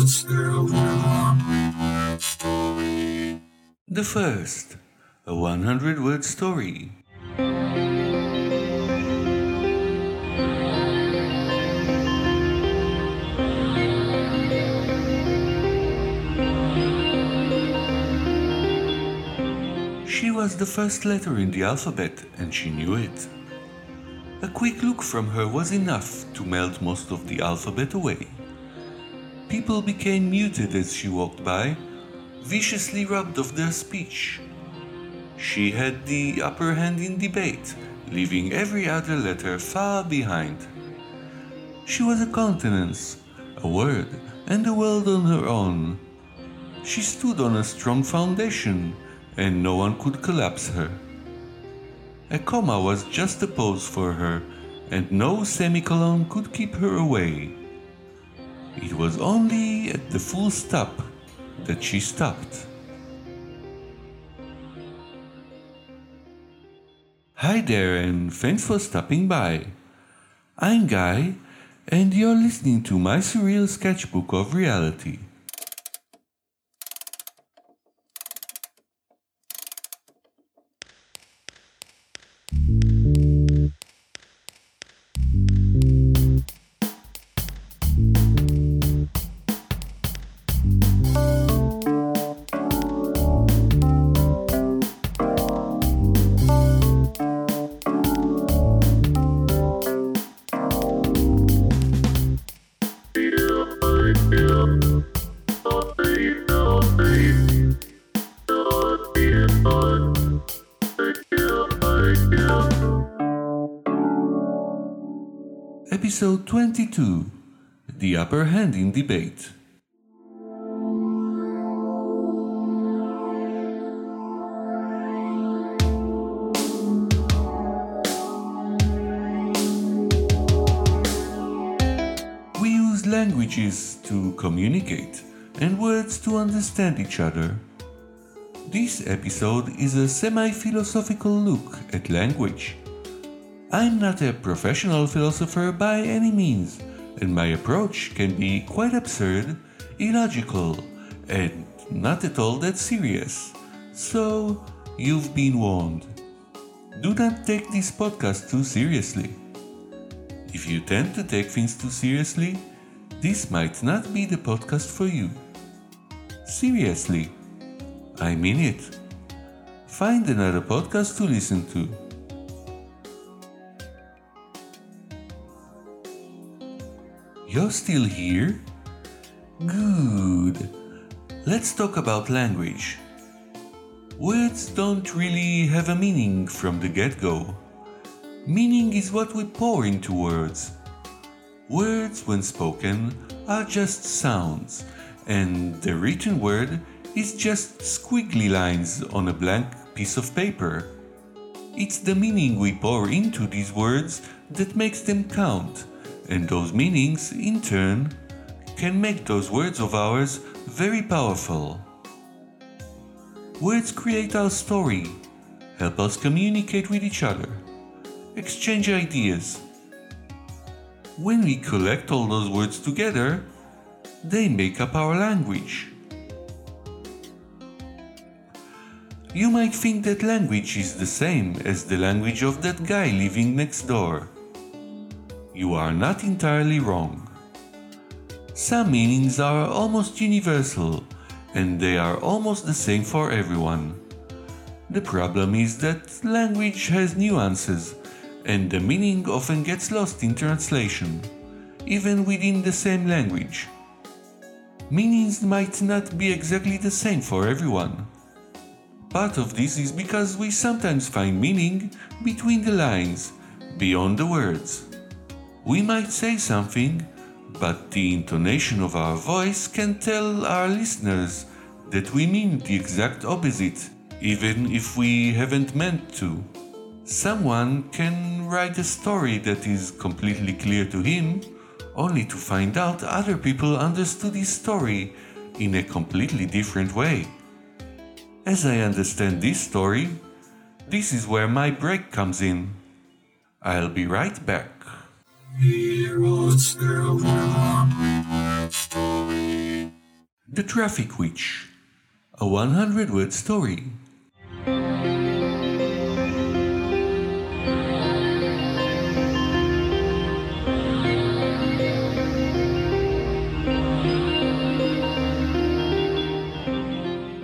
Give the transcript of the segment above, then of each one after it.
The first, a 100 word story. She was the first letter in the alphabet and she knew it. A quick look from her was enough to melt most of the alphabet away. People became muted as she walked by, viciously robbed of their speech. She had the upper hand in debate, leaving every other letter far behind. She was a countenance, a word, and a world on her own. She stood on a strong foundation, and no one could collapse her. A comma was just a pose for her, and no semicolon could keep her away. It was only at the full stop that she stopped. Hi there, and thanks for stopping by. I'm Guy, and you're listening to my surreal sketchbook of reality. Episode 22 The Upper Hand in Debate. We use languages to communicate and words to understand each other. This episode is a semi philosophical look at language. I'm not a professional philosopher by any means, and my approach can be quite absurd, illogical, and not at all that serious. So, you've been warned. Do not take this podcast too seriously. If you tend to take things too seriously, this might not be the podcast for you. Seriously, I mean it. Find another podcast to listen to. You're still here? Good. Let's talk about language. Words don't really have a meaning from the get go. Meaning is what we pour into words. Words, when spoken, are just sounds, and the written word is just squiggly lines on a blank piece of paper. It's the meaning we pour into these words that makes them count and those meanings, in turn, can make those words of ours very powerful. Words create our story, help us communicate with each other, exchange ideas. When we collect all those words together, they make up our language. You might think that language is the same as the language of that guy living next door you are not entirely wrong. Some meanings are almost universal, and they are almost the same for everyone. The problem is that language has nuances, and the meaning often gets lost in translation, even within the same language. Meanings might not be exactly the same for everyone. Part of this is because we sometimes find meaning between the lines, beyond the words. We might say something, but the intonation of our voice can tell our listeners that we mean the exact opposite, even if we haven't meant to. Someone can write a story that is completely clear to him, only to find out other people understood his story in a completely different way. As I understand this story, this is where my break comes in. I'll be right back. The Traffic Witch, a 100 word story.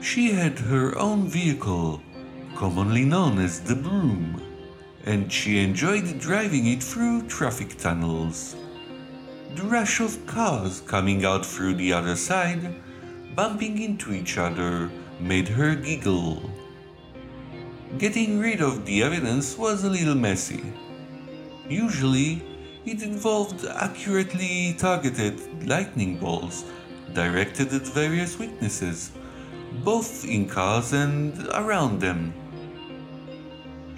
She had her own vehicle, commonly known as the broom, and she enjoyed driving it through traffic tunnels. The rush of cars coming out through the other side, bumping into each other, made her giggle. Getting rid of the evidence was a little messy. Usually, it involved accurately targeted lightning bolts directed at various witnesses both in cars and around them.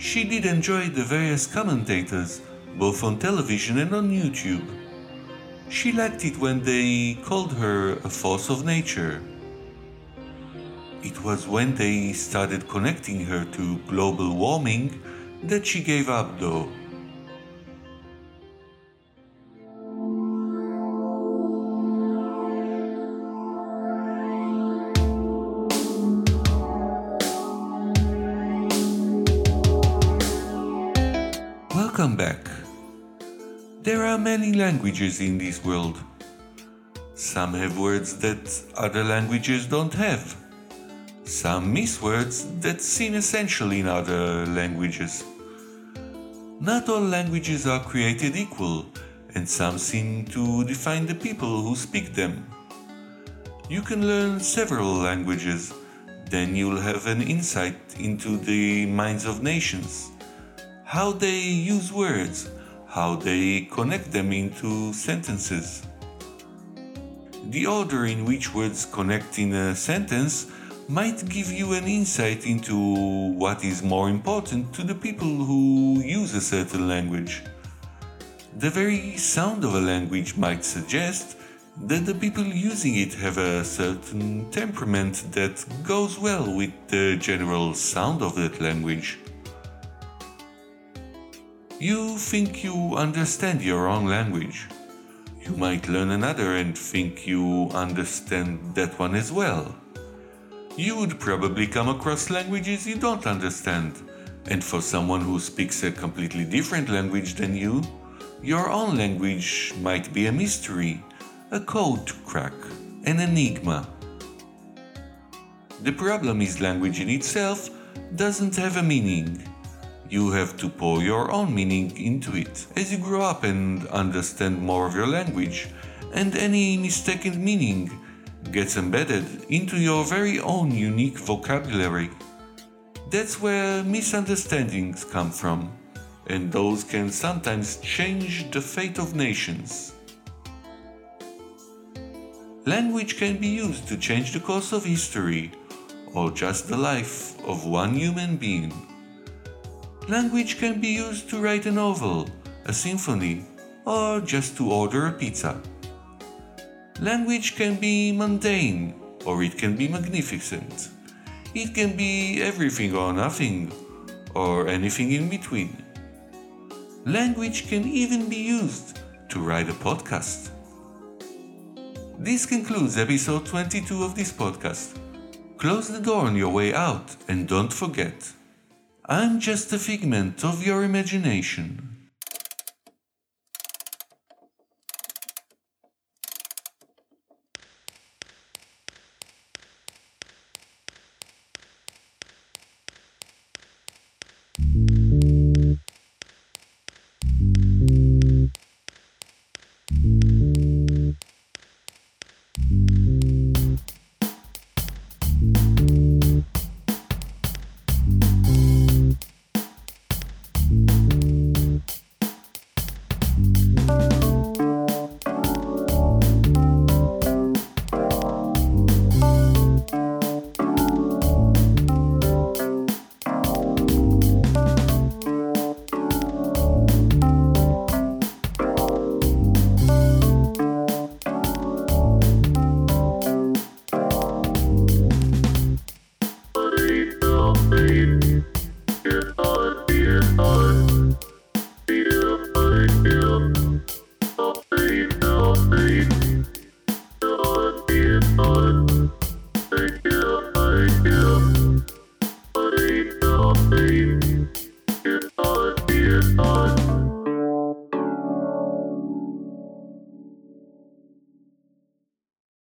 She did enjoy the various commentators, both on television and on YouTube. She liked it when they called her a force of nature. It was when they started connecting her to global warming that she gave up, though. Back. There are many languages in this world. Some have words that other languages don't have. Some miss words that seem essential in other languages. Not all languages are created equal, and some seem to define the people who speak them. You can learn several languages, then you'll have an insight into the minds of nations how they use words, how they connect them into sentences. The order in which words connect in a sentence might give you an insight into what is more important to the people who use a certain language. The very sound of a language might suggest that the people using it have a certain temperament that goes well with the general sound of that language. You think you understand your own language. You might learn another and think you understand that one as well. You would probably come across languages you don't understand, and for someone who speaks a completely different language than you, your own language might be a mystery, a code to crack, an enigma. The problem is language in itself doesn't have a meaning you have to pour your own meaning into it as you grow up and understand more of your language, and any mistaken meaning gets embedded into your very own unique vocabulary. That's where misunderstandings come from, and those can sometimes change the fate of nations. Language can be used to change the course of history or just the life of one human being. Language can be used to write a novel, a symphony, or just to order a pizza. Language can be mundane, or it can be magnificent. It can be everything or nothing, or anything in between. Language can even be used to write a podcast. This concludes episode 22 of this podcast. Close the door on your way out and don't forget I'm just a figment of your imagination.